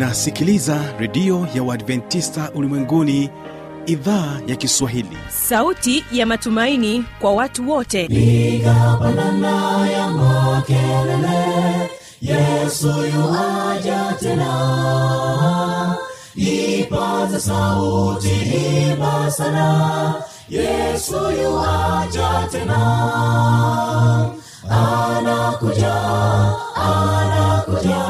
unasikiliza redio ya uadventista ulimwenguni idhaa ya kiswahili. Sauti ya matumaini kwa watu wote. Nigapandana ya makelele yesu yuaja tena. Ipata sauti nibasana sana yesu yuaja tena. Anakuja anakuja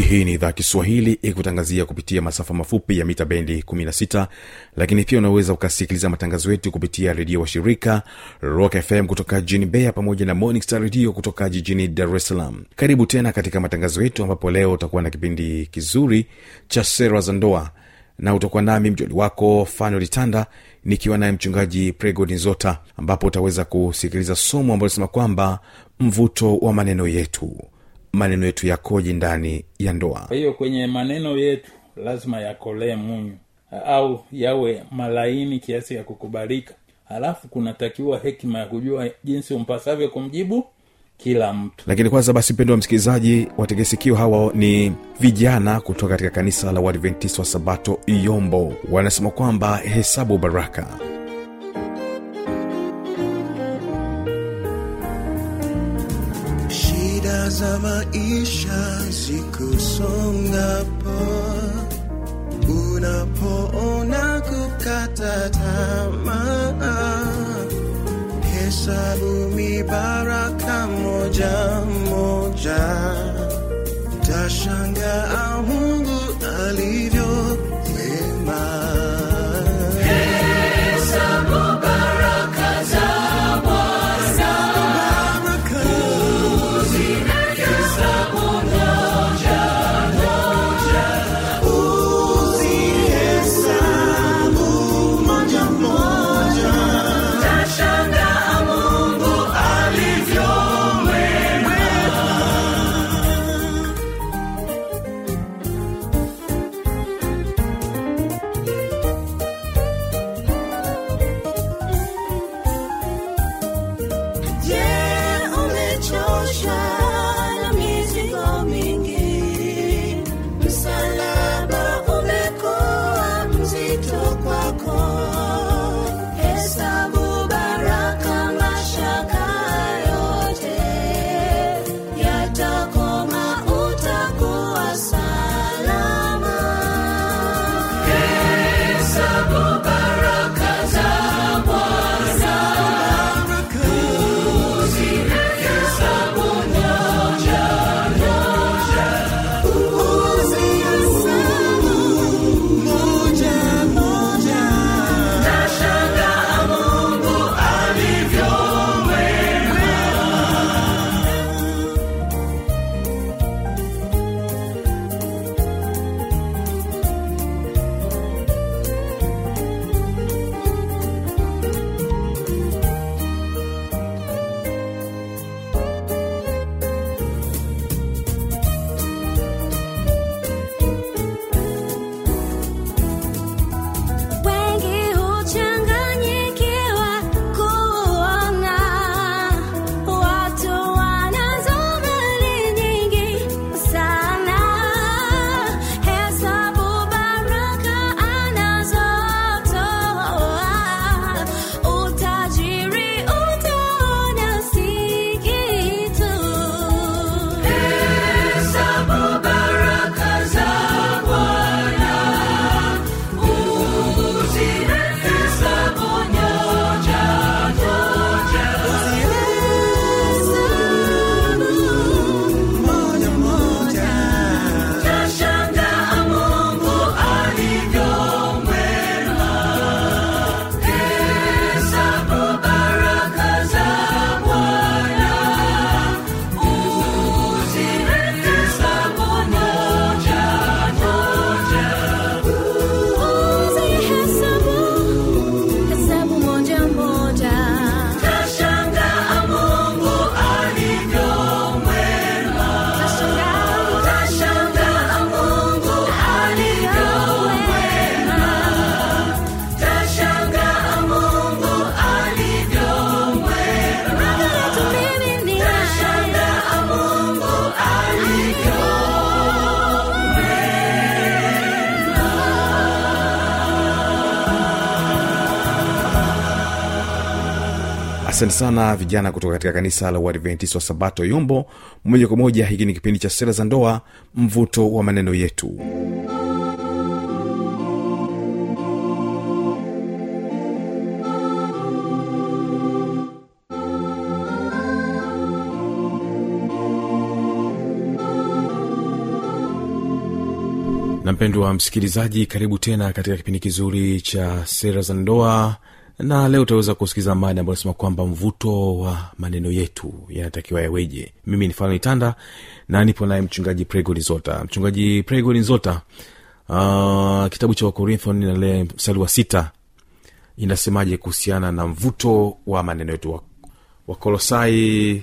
hii ni idhaa kiswahili ikutangazia kupitia masafa mafupi ya mita bendi 16 lakini pia unaweza ukasikiliza matangazo yetu kupitia redio washirika rock fm kutoka jijini beya pamoja na morning star redio kutoka jijini dar es salaam. Karibu tena katika matangazo yetu ambapo leo utakuwa na kipindi kizuri cha sera za ndoa na utakuwa nami mjoli wako fano litanda nikiwa naye mchungaji pregod nzota ambapo utaweza kusikiliza somo ambalo linasema kwamba mvuto wa maneno yetu maneno yetu yakoje ndani ya ndoa? Kwa hiyo kwenye maneno yetu lazima yakolee munyu au yawe malaini kiasi ya kukubalika. Halafu kunatakiwa hekima ya kujua jinsi umpasavyo kumjibu kila mtu. Lakini kwanza basi mpendo wa msikilizaji wategesikio hawa ni vijana kutoka katika kanisa la wadventis wa sabato iyombo. Wanasema kwamba hesabu baraka za maisha zikusongapo unapoona kukata tamaa hesabu mibaraka moja moja. Tashangaa mungu alivyo wema asante sana vijana kutoka katika kanisa la uadventist wa sabato yombo. Moja kwa moja hiki ni kipindi cha sera za ndoa mvuto wa maneno yetu. Na mpendwa msikilizaji karibu tena katika kipindi kizuri cha sera za ndoa na leo utaweza kusikiza mada ambayo nasema kwamba mvuto wa maneno yetu yanatakiwa yaweje. Mimi ni fano itanda na nipo naye mchungaji pregoli zota mchungaji pregoli zota uh, kitabu cha wakorintho nale mstari wa sita inasemaje kuhusiana na mvuto wa maneno yetu? Wa- wakolosai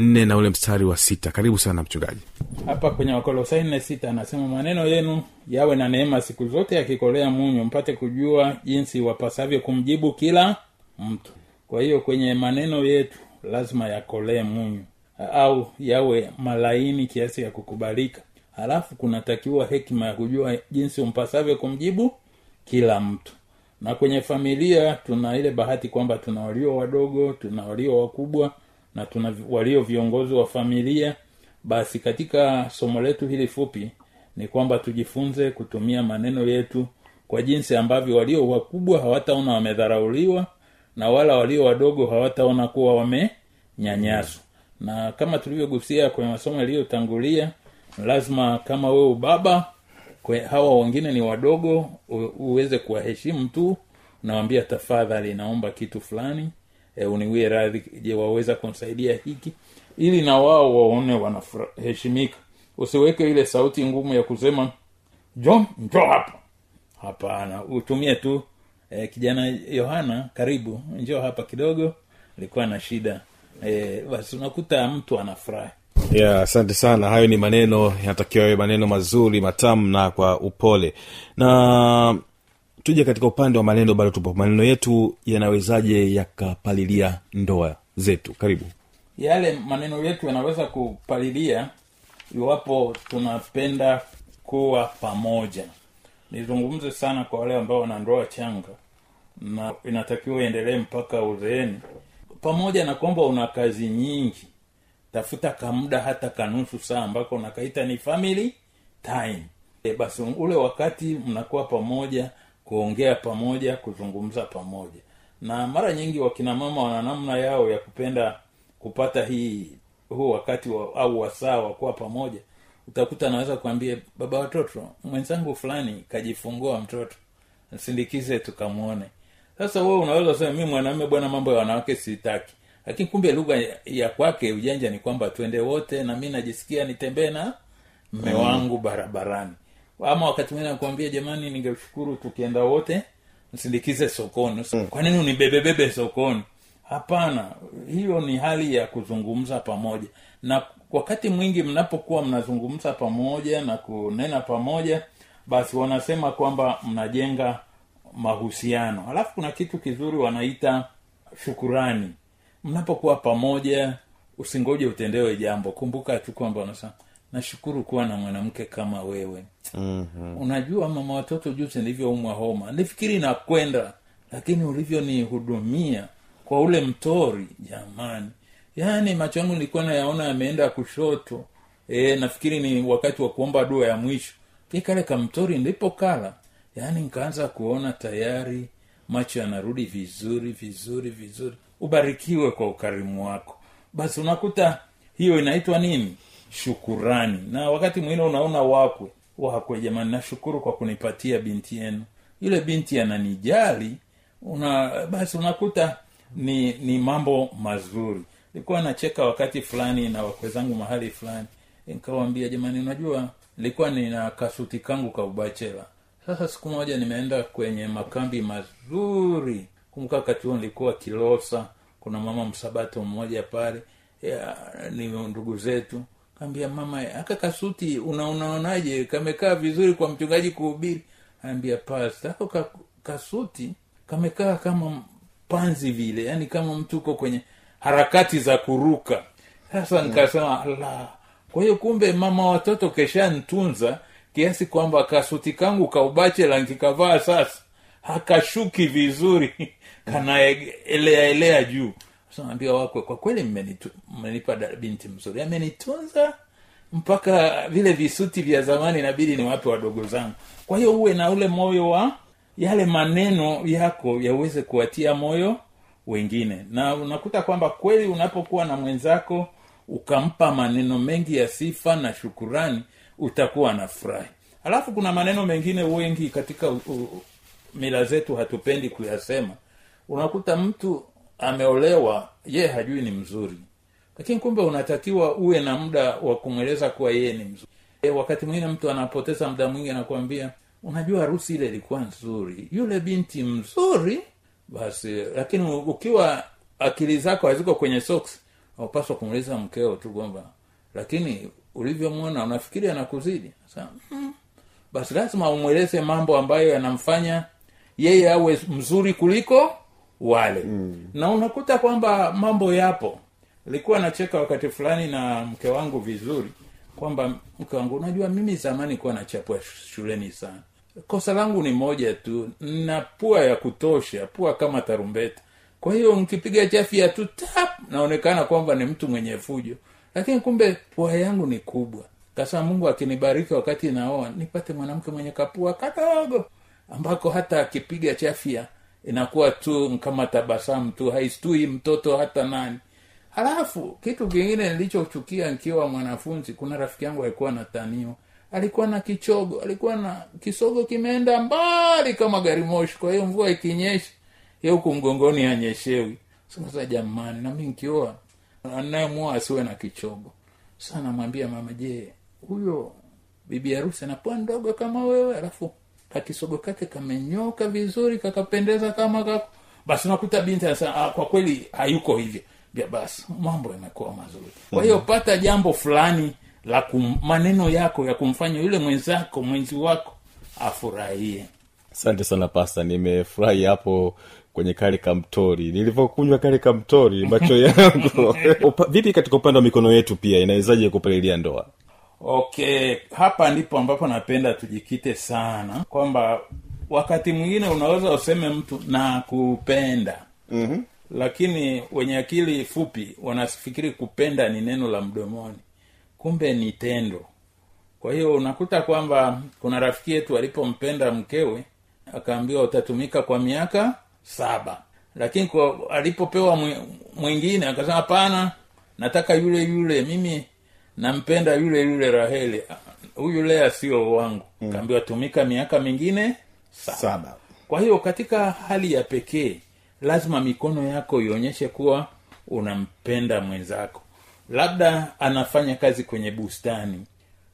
nne na ule mstari wa sita. Karibu sana mchungaji. Hapa kwenye wakolosai nne sita anasema maneno yenu yawe na neema siku zote yakikolea munyu mpate kujua jinsi wapasavyo kumjibu kila mtu. Kwa hiyo kwenye maneno yetu lazima yakolee munyu au yawe malaini kiasi ya kukubalika. Halafu kunatakiwa hekima ya kujua jinsi umpasavyo kumjibu kila mtu. Na kwenye familia tuna ile bahati kwamba tuna walio wadogo tuna walio wakubwa na tuna walio viongozi wa familia basi katika somo letu hili fupi ni kwamba tujifunze kutumia maneno yetu kwa jinsi ambavyo walio wakubwa hawataona wamedharauliwa na wala walio wadogo hawataona kuwa wamenyanyaswa. Na kama tulivyogusia kwenye masomo yaliyotangulia lazima kama wewe ubaba kwe, hawa wengine ni wadogo uweze kuwaheshimu tu. Nawambia tafadhali naomba kitu fulani e, uniwie radhi je waweza kumsaidia hiki ili na wao waone wanaheshimika usiweke ile sauti ngumu ya kusema jo njo hapa. Hapana utumie tu e, kijana yohana karibu njo hapa kidogo alikuwa na shida. E, basi unakuta mtu anafurahi. Ya asante sana. Hayo ni maneno yanatakiwa yawe maneno mazuri matamu na kwa upole. Na tuje katika upande wa maneno bado tupo. Maneno yetu yanawezaje yakapalilia ndoa zetu? Karibu. Yale maneno yetu yanaweza kupalilia iwapo tunapenda kuwa pamoja. Nizungumze sana kwa wale ambao wana ndoa changa na inatakiwa iendelee mpaka uzeeni. Pamoja na kwamba una kazi nyingi tafuta kamuda hata kanusu saa ambako unakaita ni family time. E, basi ule wakati mnakuwa pamoja kuongea pamoja kuzungumza pamoja. Na mara nyingi wakina mama wana namna yao ya kupenda kupata hii huu wakati wa, au wasaa wa kuwa pamoja. Utakuta anaweza kuambia baba watoto mwenzangu fulani kajifungua mtoto sindikize tukamwone. Sasa wewe unaweza sema mi mwanaume bwana mambo ya wanawake sitaki. Lakini kumbe lugha ya- kwake ujanja ni kwamba twende wote na mi najisikia nitembee na mme wangu barabarani ama wakati mwingine nakuambia jamani ningeshukuru tukienda wote msindikize sokoni. Mm. kwa nini unibebebebe sokoni? Hapana hiyo ni hali ya kuzungumza pamoja. Na wakati mwingi mnapokuwa mnazungumza pamoja na kunena pamoja basi wanasema kwamba mnajenga mahusiano. Halafu kuna kitu kizuri wanaita shukurani. Mnapokuwa pamoja usingoje utendewe jambo. Kumbuka tu kwamba unasema nashukuru kuwa na mwanamke kama wewe. Mm-hmm. unajua mama watoto juzi nilivyoumwa homa nifikiri nakwenda lakini ulivyonihudumia kwa ule mtori jamani. Yaani macho yangu nilikuwa nayaona yameenda kushoto. E, nafikiri ni wakati wa kuomba dua ya mwisho. Ki kale kamtori ndipo kala yaani nikaanza kuona tayari macho yanarudi vizuri vizuri vizuri. Ubarikiwe kwa ukarimu wako. Basi unakuta hiyo inaitwa nini shukurani. Na wakati mwingine unaona wakwe wakwe jamani nashukuru kwa kunipatia binti yenu. Yule binti ananijali una basi unakuta ni ni mambo mazuri. Nilikuwa nacheka wakati fulani na wakwe zangu mahali fulani. Nikawambia jamani unajua nilikuwa nina kasuti kangu ka ubachela. Sasa siku moja nimeenda kwenye makambi mazuri. Kumbuka wakati huo nilikuwa kilosa. Kuna mama msabato mmoja pale. Ya, ni ndugu zetu kaambia mama aka kasuti unaunaonaje kamekaa vizuri kwa mchungaji kuhubiri. Ambia pasta ako ka, kasuti kamekaa kama panzi vile yani kama mtu uko kwenye harakati za kuruka. Sasa nikasema la. Kwa hiyo kumbe mama watoto keshantunza kiasi kwamba kasuti kangu kaubachela nkikavaa sasa. Hakashuki vizuri. Kanaeleaelea juu naambia wakwe kwa kweli mmenipa binti mzuri. Amenitunza mpaka vile visuti vya zamani inabidi niwape wadogo zangu. Kwa hiyo uwe na ule moyo wa yale maneno yako yaweze kuwatia moyo wengine. Na unakuta kwamba kweli unapokuwa na mwenzako ukampa maneno mengi ya sifa na shukurani utakuwa na furahi alafu kuna maneno mengine wengi katika u, u, mila zetu hatupendi kuyasema. Unakuta mtu ameolewa ye hajui ni mzuri. Lakini kumbe unatakiwa uwe na muda wa kumweleza kuwa yeye ni mzuri. E, wakati mwingine mtu anapoteza muda mwingi anakuambia unajua harusi ile ilikuwa nzuri. Yule binti mzuri basi lakini ukiwa akili zako haziko kwenye socks aupaswa kumweleza mkeo tu kwamba lakini ulivyomwona unafikiri anakuzidi? Sasa, basi lazima umweleze mambo ambayo yanamfanya yeye awe mzuri kuliko wale. Mm. na unakuta kwamba mambo yapo. Nilikuwa nacheka wakati fulani na mke wangu vizuri kwamba mke wangu unajua mimi zamani kuwa nachapwa shuleni sana. Kosa langu ni moja tu na pua ya kutosha pua kama tarumbeta. Kwa hiyo mkipiga chafya tu tap naonekana kwamba ni mtu mwenye fujo. Lakini kumbe pua yangu ni kubwa. Kasa mungu akinibariki wakati naoa nipate mwanamke mwenye kapua kadogo ambako hata akipiga chafya inakuwa tu kama tabasamu tu haistui mtoto hata nani. Halafu kitu kingine nilichochukia nikiwa mwanafunzi kuna rafiki yangu alikuwa na tanio. Alikuwa na kichogo alikuwa na kisogo kimeenda mbali kama gari moshi kwa hiyo mvua ikinyesha ye huku mgongoni anyeshewi sasa jamani nami nkioa anayemua asiwe na kichogo. Sa namwambia mama je huyo bibi harusi anapoa ndogo kama wewe alafu kakisogo kake kamenyoka vizuri kakapendeza kama kako basi unakuta binti anasema ah, kwa kweli hayuko hivyo. Basi mambo yamekuwa mazuri. Kwa hiyo pata jambo fulani la kum, maneno yako ya kumfanya yule mwenzako mwenzi wako afurahie. Asante sana pasta nimefurahi hapo kwenye kale kamtori. Nilivyokunywa kale kamtori macho yangu. Vipi katika upande wa mikono yetu pia inawezaje kupalilia ndoa okay hapa ndipo ambapo napenda tujikite sana kwamba wakati mwingine unaweza useme mtu na kupenda mm-hmm. lakini wenye akili fupi wanafikiri kupenda ni neno la mdomoni. Kumbe ni tendo. Kwa hiyo unakuta kwamba kuna rafiki yetu alipompenda mkewe akaambiwa utatumika kwa miaka saba. Lakini kwa alipopewa mwingine akasema hapana nataka yule yule mimi nampenda yule yule raheli. Huyu lea sio wangu. Mm. kaambiwa tumika miaka mingine saba. Saba. kwa hiyo katika hali ya pekee lazima mikono yako ionyeshe kuwa unampenda mwenzako. Labda anafanya kazi kwenye bustani.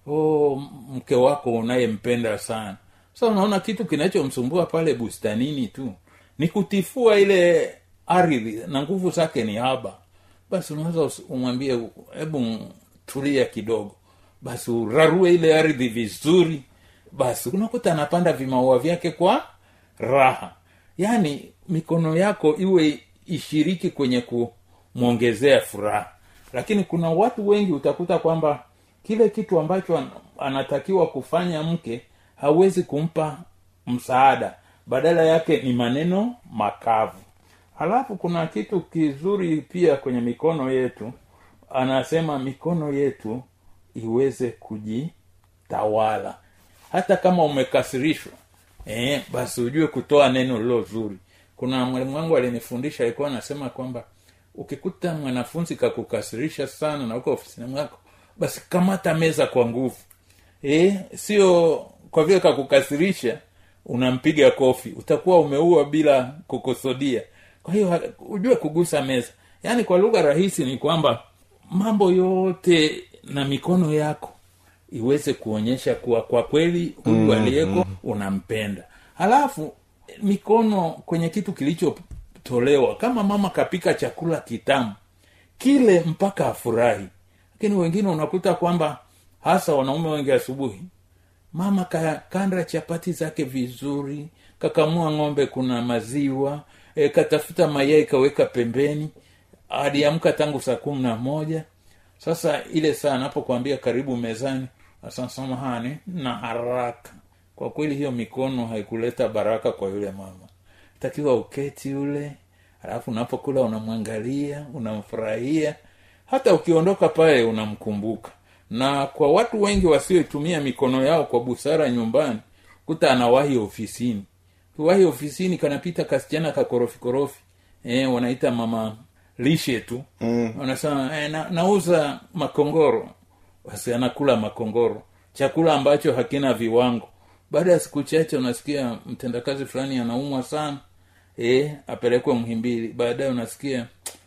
Oh, mke wako unayempenda sana. Sasa unaona kitu kinachomsumbua pale bustanini tu. Ni kutifua ile ardhi na nguvu zake ni haba. Basi unaweza umwambie hebu tulia kidogo. Basi urarue ile ardhi vizuri. Basi unakuta anapanda vimaua vyake kwa raha. Yaani mikono yako iwe ishiriki kwenye kumwongezea furaha. Lakini kuna watu wengi utakuta kwamba kile kitu ambacho anatakiwa kufanya mke hawezi kumpa msaada. Badala yake ni maneno makavu. Halafu kuna kitu kizuri pia kwenye mikono yetu anasema mikono yetu iweze kujitawala. Hata kama umekasirishwa eh, basi ujue kutoa neno lilo zuri. Kuna mwalimu wangu alinifundisha alikuwa anasema kwamba ukikuta mwanafunzi kakukasirisha sana na uko ofisini mwako basi kamata meza kwa nguvu. Eh, sio kwa vile kakukasirisha unampiga kofi. Utakuwa umeua bila kukusudia. Kwa hiyo ujue kugusa meza. Yaani kwa lugha rahisi ni kwamba mambo yote na mikono yako iweze kuonyesha kuwa kwa kweli huyu mm, aliyeko unampenda. Halafu mikono kwenye kitu kilichotolewa kama mama kapika chakula kitamu kile mpaka afurahi. Lakini wengine unakuta kwamba hasa wanaume wengi asubuhi mama kakanda chapati zake vizuri kakamua ng'ombe kuna maziwa e, katafuta mayai kaweka pembeni aliamka tangu saa kumi na moja. Sasa ile saa anapokwambia karibu mezani asa samahani na haraka. Kwa kweli hiyo mikono haikuleta baraka kwa yule mama. Takiwa uketi yule alafu unapokula unamwangalia unamfurahia. Hata ukiondoka pale unamkumbuka. Na kwa watu wengi wasiotumia mikono yao kwa busara nyumbani kuta anawahi ofisini. Kiwahi ofisini kanapita kasichana kakorofikorofi e, wanaita mama lishe tu. Mm. wanasema e, na, nauza makongoro. Basi anakula makongoro. Chakula ambacho hakina viwango. Baada ya siku chache unasikia mtendakazi fulani anaumwa sana. E, apelekwe mhimbili baadaye unasikia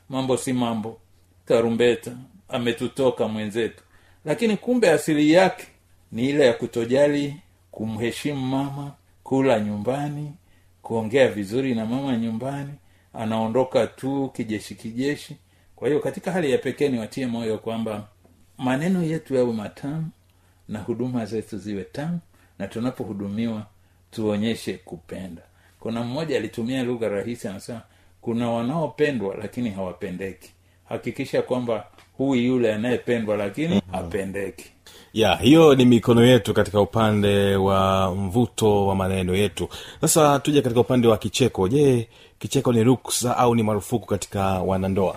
mambo si mambo. Tarumbeta. Ametutoka mwenzetu. Lakini kumbe asili yake ni ile ya kutojali kumheshimu mama kula nyumbani kuongea vizuri na mama nyumbani anaondoka tu kijeshi kijeshi. Kwa hiyo katika hali ya pekee niwatie moyo kwamba maneno yetu yawe matamu na huduma zetu ziwe tamu na tunapohudumiwa tuonyeshe kupenda. Kuna mmoja alitumia lugha rahisi anasema kuna wanaopendwa lakini hawapendeki. Hakikisha kwamba huyu yule anayependwa lakini hapendeki ya hiyo ni mikono yetu katika upande wa mvuto wa maneno yetu. Sasa tuje katika upande wa kicheko. Je kicheko ni ruksa au ni marufuku katika wanandoa?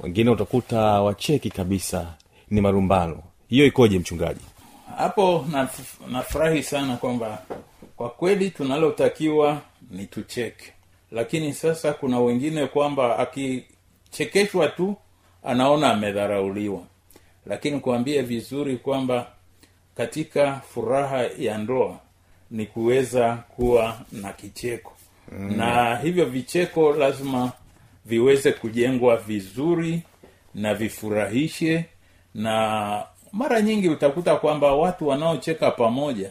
Wengine utakuta wacheki kabisa ni marumbano. Hiyo ikoje mchungaji? Hapo naf- nafurahi sana kwamba kwa kweli tunalotakiwa ni tucheke. Lakini sasa kuna wengine kwamba akichekeshwa tu anaona amedharauliwa. Lakini kuambie vizuri kwamba katika furaha ya ndoa ni kuweza kuwa na kicheko. Mm. na hivyo vicheko lazima viweze kujengwa vizuri na vifurahishe. Na mara nyingi utakuta kwamba watu wanaocheka pamoja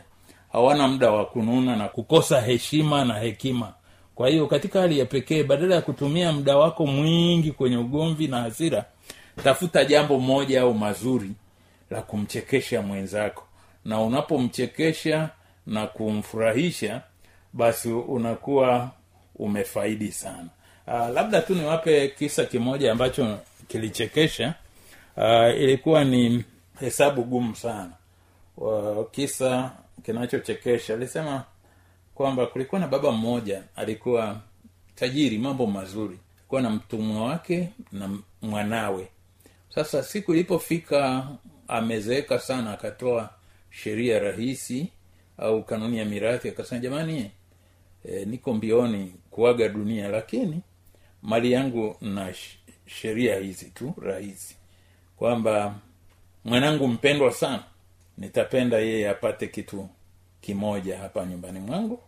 hawana muda wa kununa na kukosa heshima na hekima. Kwa hiyo katika hali ya pekee badala ya kutumia muda wako mwingi kwenye ugomvi na hasira tafuta jambo moja au mazuri la kumchekesha mwenzako. Na unapomchekesha na kumfurahisha basi unakuwa umefaidi sana. Aa, labda tu niwape kisa kimoja ambacho kilichekesha. Aa, ilikuwa ni hesabu gumu sana. Uh, kisa kinachochekesha. Alisema kwamba kulikuwa na baba mmoja alikuwa tajiri mambo mazuri. Alikuwa na mtumwa wake na mwanawe sasa siku ilipofika amezeeka sana akatoa sheria rahisi au kanuni ya mirathi akasema jamani e, niko mbioni kuaga dunia lakini mali yangu na sheria hizi tu rahisi. Kwamba mwanangu mpendwa sana nitapenda yeye apate kitu kimoja hapa nyumbani mwangu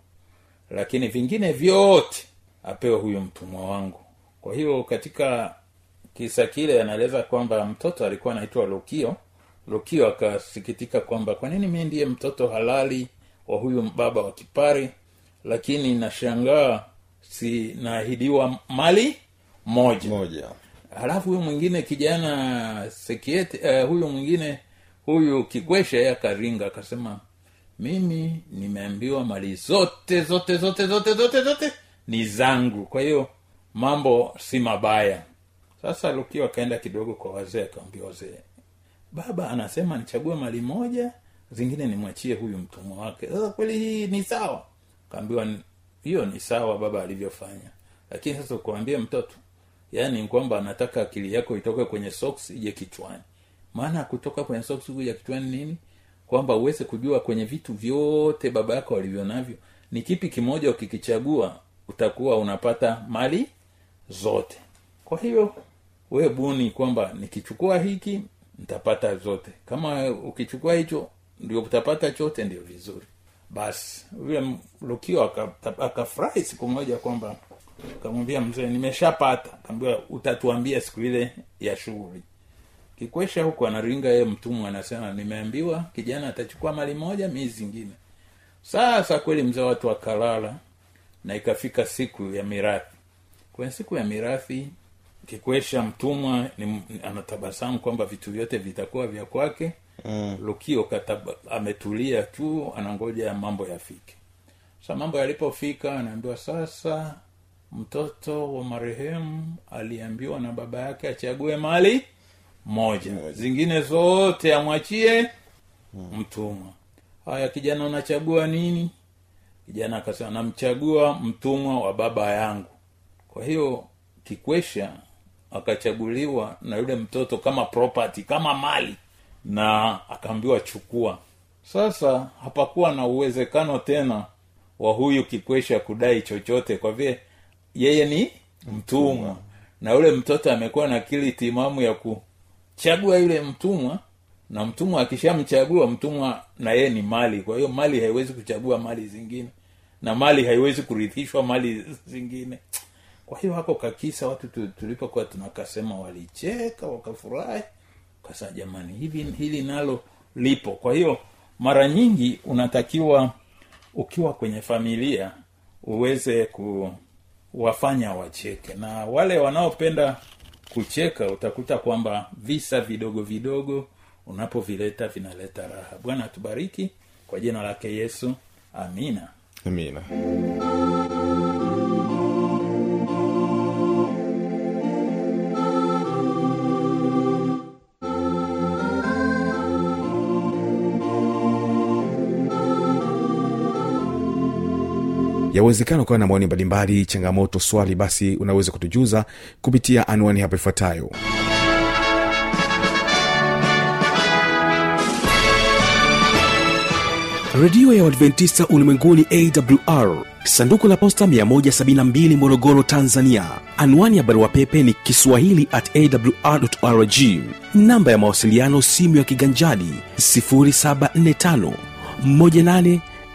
lakini vingine vyote apewe huyu mtumwa wangu. Kwa hiyo katika kisa kile anaeleza kwamba mtoto alikuwa anaitwa lukio. Lukio akasikitika kwamba kwa nini mi ndiye mtoto halali wa huyu baba wa kipari lakini nashangaa sinaahidiwa mali moja. Moja. Halafu huyu mwingine kijana sekiete uh, huyu mwingine huyu kigwesha ye akaringa akasema mimi nimeambiwa mali zote zote zote zote zote zote ni zangu. Kwa hiyo mambo si mabaya sasa lukio akaenda kidogo kwa wazee akawambia wazee baba anasema nichague mali moja zingine nimwachie huyu mtumwa wake. Sasa kweli hii ni sawa? Kaambiwa hiyo ni sawa baba alivyofanya. Lakini sasa kuambia mtoto yaani kwamba anataka akili yako itoke kwenye socks ije kichwani. Maana kutoka kwenye socks kuja kichwani nini? Kwamba uweze kujua kwenye vitu vyote baba yako walivyo navyo ni kipi kimoja ukikichagua utakuwa unapata mali zote. Kwa hiyo we buni kwamba nikichukua hiki nitapata zote. Kama ukichukua hicho ndio utapata chote ndio vizuri. Basi yule lukio aka- akafurahi siku moja kwamba kamwambia mzee nimeshapata. Kaambia utatuambia siku ile ya shughuli. Kikwesha huku anaringa yeye mtumwa anasema nimeambiwa kijana atachukua mali moja mii zingine. Sasa kweli mzee watu wakalala na ikafika siku ya mirathi. Kwenye siku ya mirathi kikwesha mtumwa ni, anatabasamu kwamba vitu vyote vitakuwa vya kwake. Mm. lukio kataba, ametulia tu anangoja mambo yafike. Sa mambo yalipofika anaambiwa sasa mtoto wa marehemu aliambiwa na baba yake achague mali moja. Zingine zote amwachie mtumwa. Haya kijana unachagua nini? Kijana akasema namchagua mtumwa wa baba yangu. Kwa hiyo kikwesha akachaguliwa na yule mtoto kama property kama mali na akaambiwa chukua. Sasa hapakuwa na uwezekano tena wa huyu kikwesha kudai chochote kwa vile yeye ni mtumwa. Na yule mtoto amekuwa na akili timamu ya kuchagua yule mtumwa na mtumwa akishamchagua mtumwa na yeye ni mali. Kwa hiyo mali haiwezi kuchagua mali zingine na mali haiwezi kurithishwa mali zingine kwa hiyo hako kakisa watu tulipokuwa tunakasema walicheka wakafurahi kasa jamani hivi hili nalo lipo. Kwa hiyo mara nyingi unatakiwa ukiwa kwenye familia uweze kuwafanya wacheke. Na wale wanaopenda kucheka utakuta kwamba visa vidogo vidogo unapovileta vinaleta raha. Bwana atubariki kwa jina lake yesu amina. Amina yawezekana ukawa na maoni mbalimbali changamoto swali basi unaweza kutujuza kupitia anwani hapo ifuatayo. Redio ya uadventista ulimwenguni awr sanduku la posta 172 morogoro tanzania. Anwani ya barua pepe ni kiswahili at awrrg namba ya mawasiliano simu ya kiganjadi 745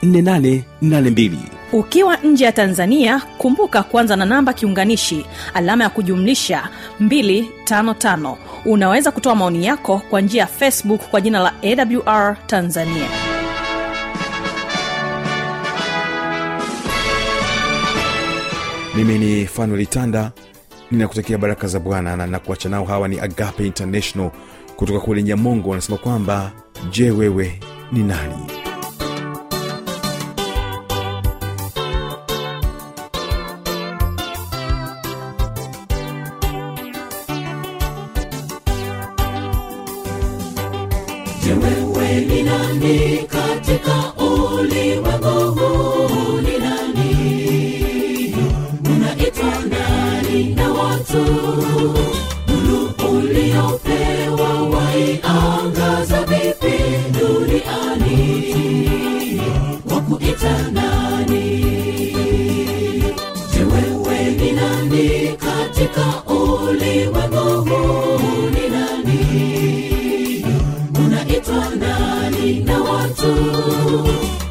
184882 ukiwa nje ya tanzania kumbuka kuanza na namba kiunganishi alama ya kujumlisha 255 unaweza kutoa maoni yako kwa njia ya facebook kwa jina la awr tanzania. Mimi ni fanuel tanda ninakutakia baraka za bwana na nakuacha nao. Hawa ni agape international kutoka kule nyamongo wanasema kwamba je wewe ni nani watu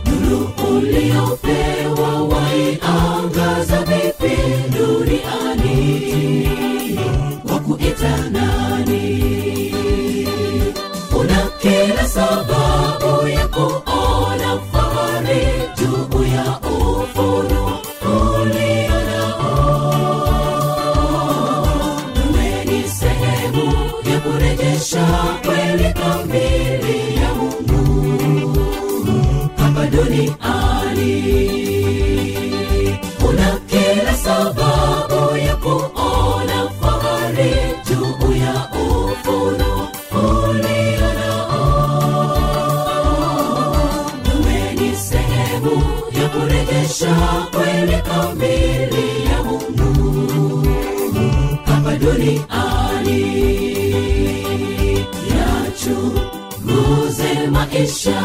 maisha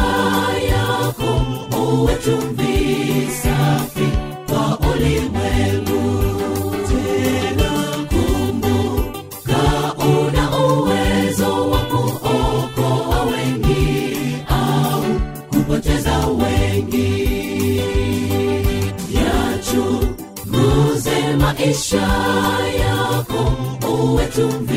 yako uwe chumvi safi kwa ulimwengu. Tena kumbuka una uwezo wa kuokoa wengi au kupoteza wengi. Yachunguze maisha yako uwe chumvi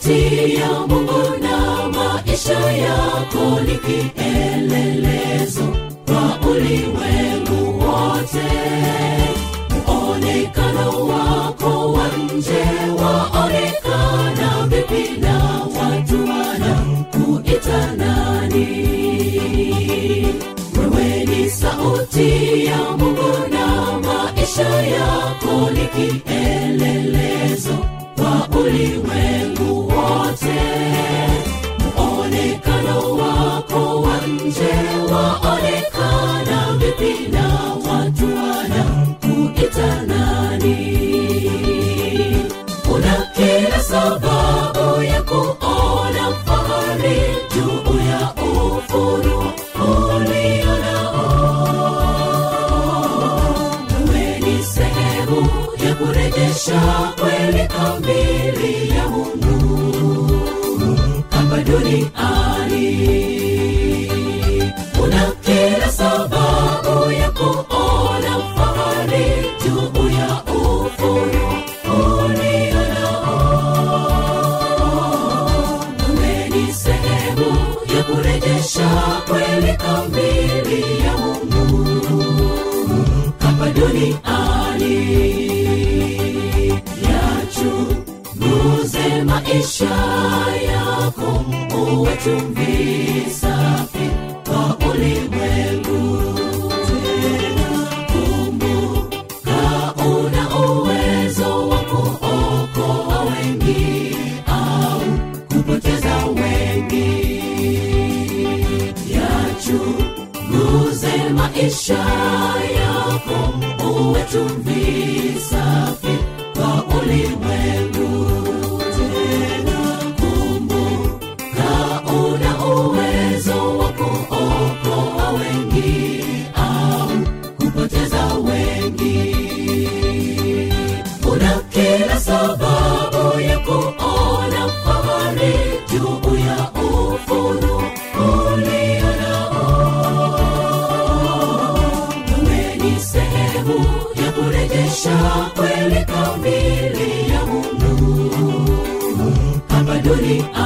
sauti ya mungu na maisha yako ni kielelezo kwa ulimwengu wote. Muonekano wako wa nje waonekana vipi na watu wanakuita nani? Wewe ni sauti ya mungu na maisha yako ni kielelezo uwe chumvi safi kwa ulimwengu kumbuka una uwezo wa kuokoa wengi au maisha yako uwe safi kwa ulimwengu hapa